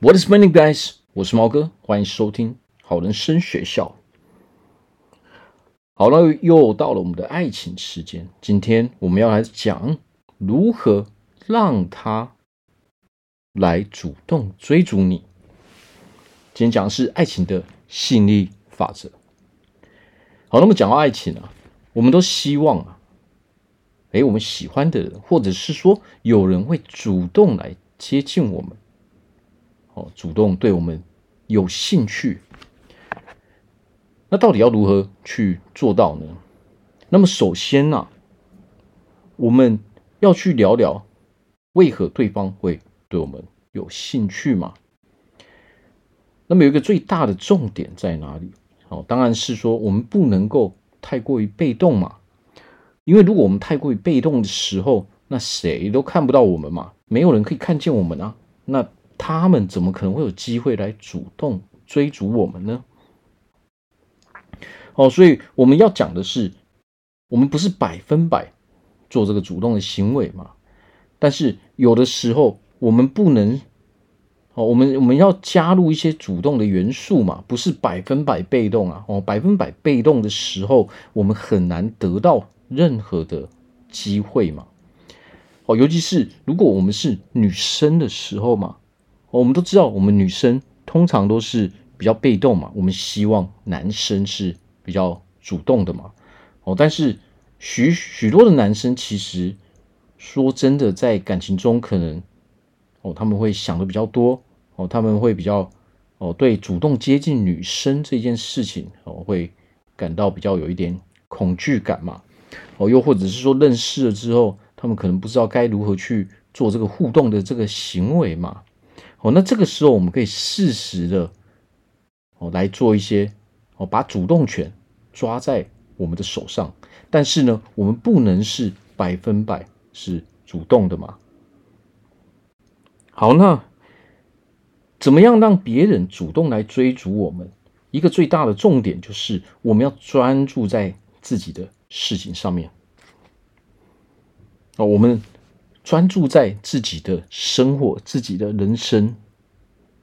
What is my name, guys？我是毛哥，欢迎收听好人生学校。好了，又到了我们的爱情时间。今天我们要来讲如何让他来主动追逐你。今天讲的是爱情的吸引力法则。好，那么讲到爱情啊，我们都希望啊，诶，我们喜欢的人，或者是说有人会主动来接近我们。主动对我们有兴趣，那到底要如何去做到呢？那么首先呢、啊，我们要去聊聊为何对方会对我们有兴趣嘛？那么有一个最大的重点在哪里？哦，当然是说我们不能够太过于被动嘛，因为如果我们太过于被动的时候，那谁都看不到我们嘛，没有人可以看见我们啊，那。他们怎么可能会有机会来主动追逐我们呢？哦，所以我们要讲的是，我们不是百分百做这个主动的行为嘛。但是有的时候我们不能，哦，我们我们要加入一些主动的元素嘛，不是百分百被动啊。哦，百分百被动的时候，我们很难得到任何的机会嘛。哦，尤其是如果我们是女生的时候嘛。我们都知道，我们女生通常都是比较被动嘛。我们希望男生是比较主动的嘛。哦，但是许许多的男生其实说真的，在感情中可能哦，他们会想的比较多哦，他们会比较哦，对主动接近女生这件事情哦，会感到比较有一点恐惧感嘛。哦，又或者是说认识了之后，他们可能不知道该如何去做这个互动的这个行为嘛。哦，那这个时候我们可以适时的哦来做一些哦，把主动权抓在我们的手上。但是呢，我们不能是百分百是主动的嘛。好，那怎么样让别人主动来追逐我们？一个最大的重点就是我们要专注在自己的事情上面。哦，我们。专注在自己的生活、自己的人生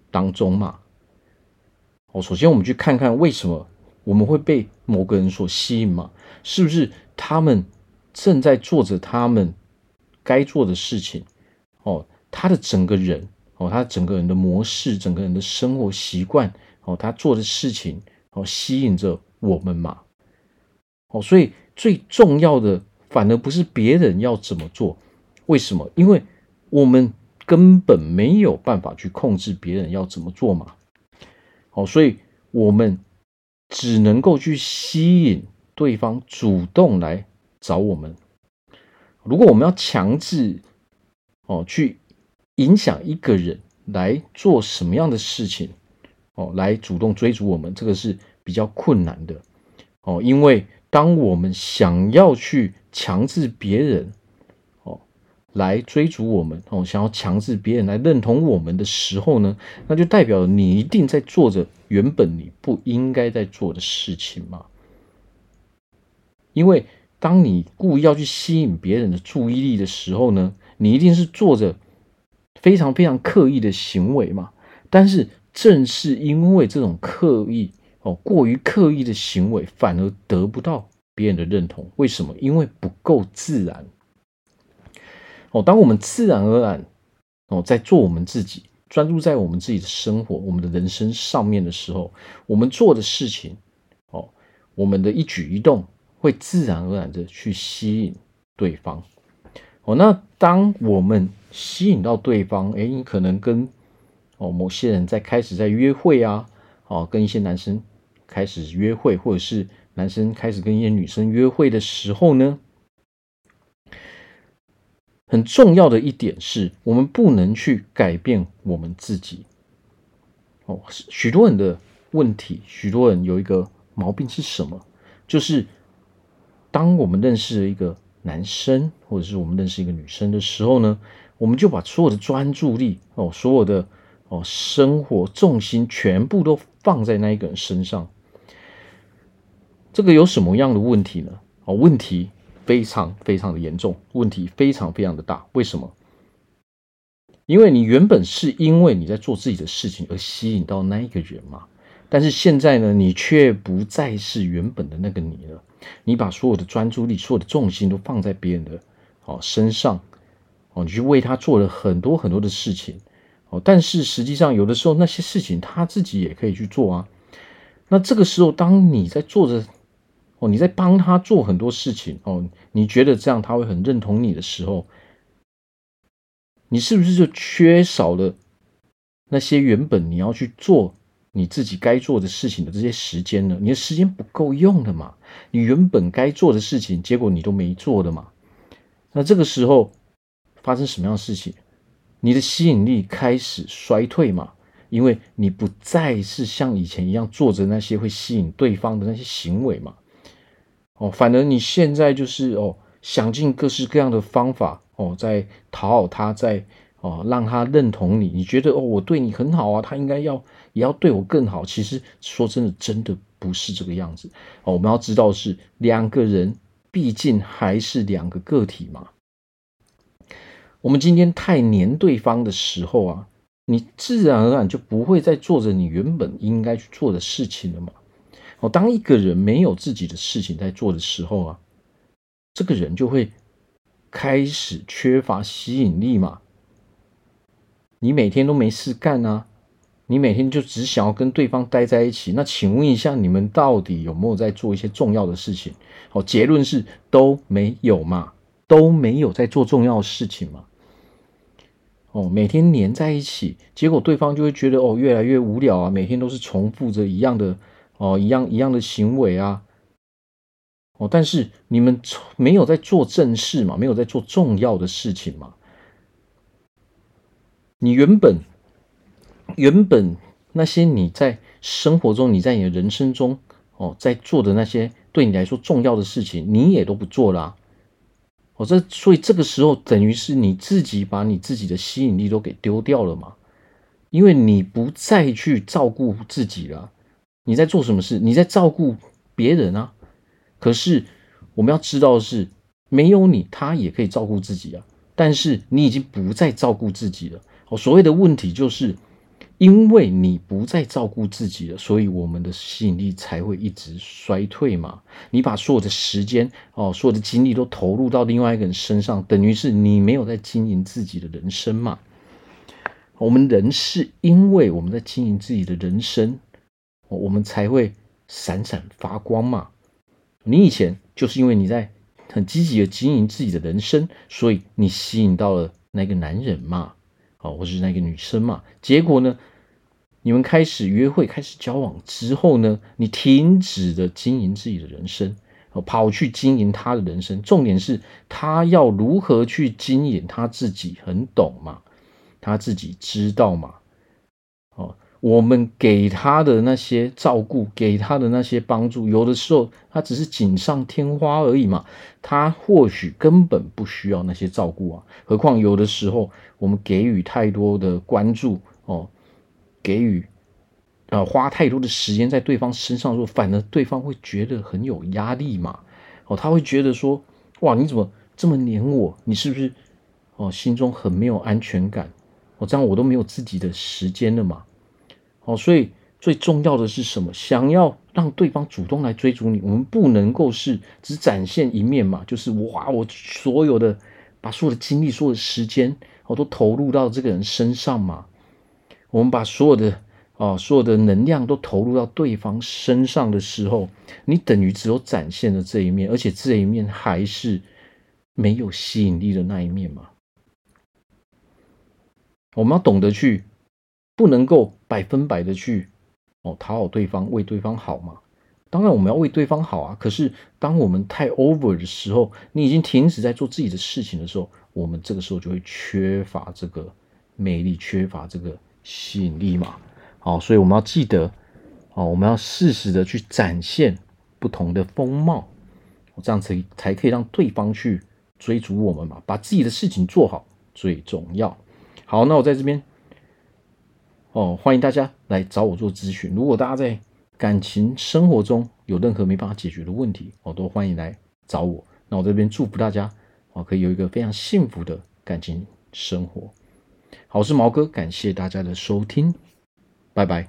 当中嘛。哦，首先我们去看看为什么我们会被某个人所吸引嘛？是不是他们正在做着他们该做的事情？哦，他的整个人，哦，他整个人的模式、整个人的生活习惯，哦，他做的事情，哦，吸引着我们嘛。哦，所以最重要的反而不是别人要怎么做。为什么？因为我们根本没有办法去控制别人要怎么做嘛。好，所以我们只能够去吸引对方主动来找我们。如果我们要强制哦去影响一个人来做什么样的事情哦，来主动追逐我们，这个是比较困难的哦。因为当我们想要去强制别人，来追逐我们哦，想要强制别人来认同我们的时候呢，那就代表你一定在做着原本你不应该在做的事情嘛。因为当你故意要去吸引别人的注意力的时候呢，你一定是做着非常非常刻意的行为嘛。但是正是因为这种刻意哦，过于刻意的行为，反而得不到别人的认同。为什么？因为不够自然。哦，当我们自然而然哦，在做我们自己，专注在我们自己的生活、我们的人生上面的时候，我们做的事情，哦，我们的一举一动会自然而然的去吸引对方。哦，那当我们吸引到对方，诶，你可能跟哦某些人在开始在约会啊，哦，跟一些男生开始约会，或者是男生开始跟一些女生约会的时候呢，很重要的一点是，我们不能去改变我们自己。哦，许多人的问题，许多人有一个毛病是什么？就是当我们认识了一个男生，或者是我们认识一个女生的时候呢，我们就把所有的专注力，哦，所有的哦生活重心，全部都放在那一个人身上。这个有什么样的问题呢？哦，问题。非常非常的严重，问题非常非常的大。为什么？因为你原本是因为你在做自己的事情而吸引到那一个人嘛，但是现在呢，你却不再是原本的那个你了。你把所有的专注力、所有的重心都放在别人的哦身上，哦，你去为他做了很多很多的事情，哦，但是实际上有的时候那些事情他自己也可以去做啊。那这个时候，当你在做着你在帮他做很多事情哦，你觉得这样他会很认同你的时候，你是不是就缺少了那些原本你要去做你自己该做的事情的这些时间呢？你的时间不够用的嘛？你原本该做的事情，结果你都没做的嘛？那这个时候发生什么样的事情？你的吸引力开始衰退嘛？因为你不再是像以前一样做着那些会吸引对方的那些行为嘛？哦，反而你现在就是哦，想尽各式各样的方法哦，在讨好他，在哦让他认同你。你觉得哦，我对你很好啊，他应该要。也要对我更好。其实说真的，真的不是这个样子哦。我们要知道是两个人，毕竟还是两个个体嘛。我们今天太黏对方的时候啊，你自然而然就不会再做着你原本应该去做的事情了嘛。哦，当一个人没有自己的事情在做的时候啊，这个人就会开始缺乏吸引力嘛。你每天都没事干啊。你每天就只想要跟对方待在一起，那请问一下，你们到底有没有在做一些重要的事情？哦，结论是都没有嘛，都没有在做重要的事情嘛。哦，每天黏在一起，结果对方就会觉得哦，越来越无聊啊，每天都是重复着一样的哦，一样一样的行为啊。哦，但是你们没有在做正事嘛，没有在做重要的事情嘛。你原本。原本那些你在生活中、你在你的人生中哦，在做的那些对你来说重要的事情，你也都不做了啊。哦，这所以这个时候等于是你自己把你自己的吸引力都给丢掉了嘛？因为你不再去照顾自己了。你在做什么事？你在照顾别人啊。可是我们要知道的是，没有你，他也可以照顾自己啊。但是你已经不再照顾自己了。哦，所谓的问题就是。因为你不再照顾自己了，所以我们的吸引力才会一直衰退嘛。你把所有的时间哦，所有的精力都投入到另外一个人身上，等于是你没有在经营自己的人生嘛。我们人是因为我们在经营自己的人生，我们才会闪闪发光嘛。你以前就是因为你在很积极的经营自己的人生，所以你吸引到了那个男人嘛。哦，或是那个女生嘛，结果呢，你们开始约会、开始交往之后呢，你停止的经营自己的人生，跑去经营他的人生。重点是他要如何去经营，他自己很懂嘛，他自己知道嘛，哦。我们给他的那些照顾，给他的那些帮助，有的时候他只是锦上添花而已嘛。他或许根本不需要那些照顾啊。何况有的时候我们给予太多的关注哦，给予呃花太多的时间在对方身上，说反而对方会觉得很有压力嘛。哦，他会觉得说哇，你怎么这么黏我？你是不是哦心中很没有安全感？哦，这样我都没有自己的时间了嘛。哦，所以最重要的是什么？想要让对方主动来追逐你，我们不能够是只展现一面嘛，就是哇，我所有的把所有的精力、所有的时间，我都投入到这个人身上嘛。我们把所有的啊，所有的能量都投入到对方身上的时候，你等于只有展现了这一面，而且这一面还是没有吸引力的那一面嘛。我们要懂得去。不能够百分百的去哦讨好对方，为对方好嘛？当然我们要为对方好啊。可是当我们太 over 的时候，你已经停止在做自己的事情的时候，我们这个时候就会缺乏这个魅力，缺乏这个吸引力嘛。好，所以我们要记得哦，我们要适时的去展现不同的风貌，这样子才可以让对方去追逐我们嘛。把自己的事情做好最重要。好，那我在这边。哦，欢迎大家来找我做咨询。如果大家在感情生活中有任何没办法解决的问题，哦，都欢迎来找我。那我这边祝福大家，哦，可以有一个非常幸福的感情生活。好。好，我是毛哥，感谢大家的收听，拜拜。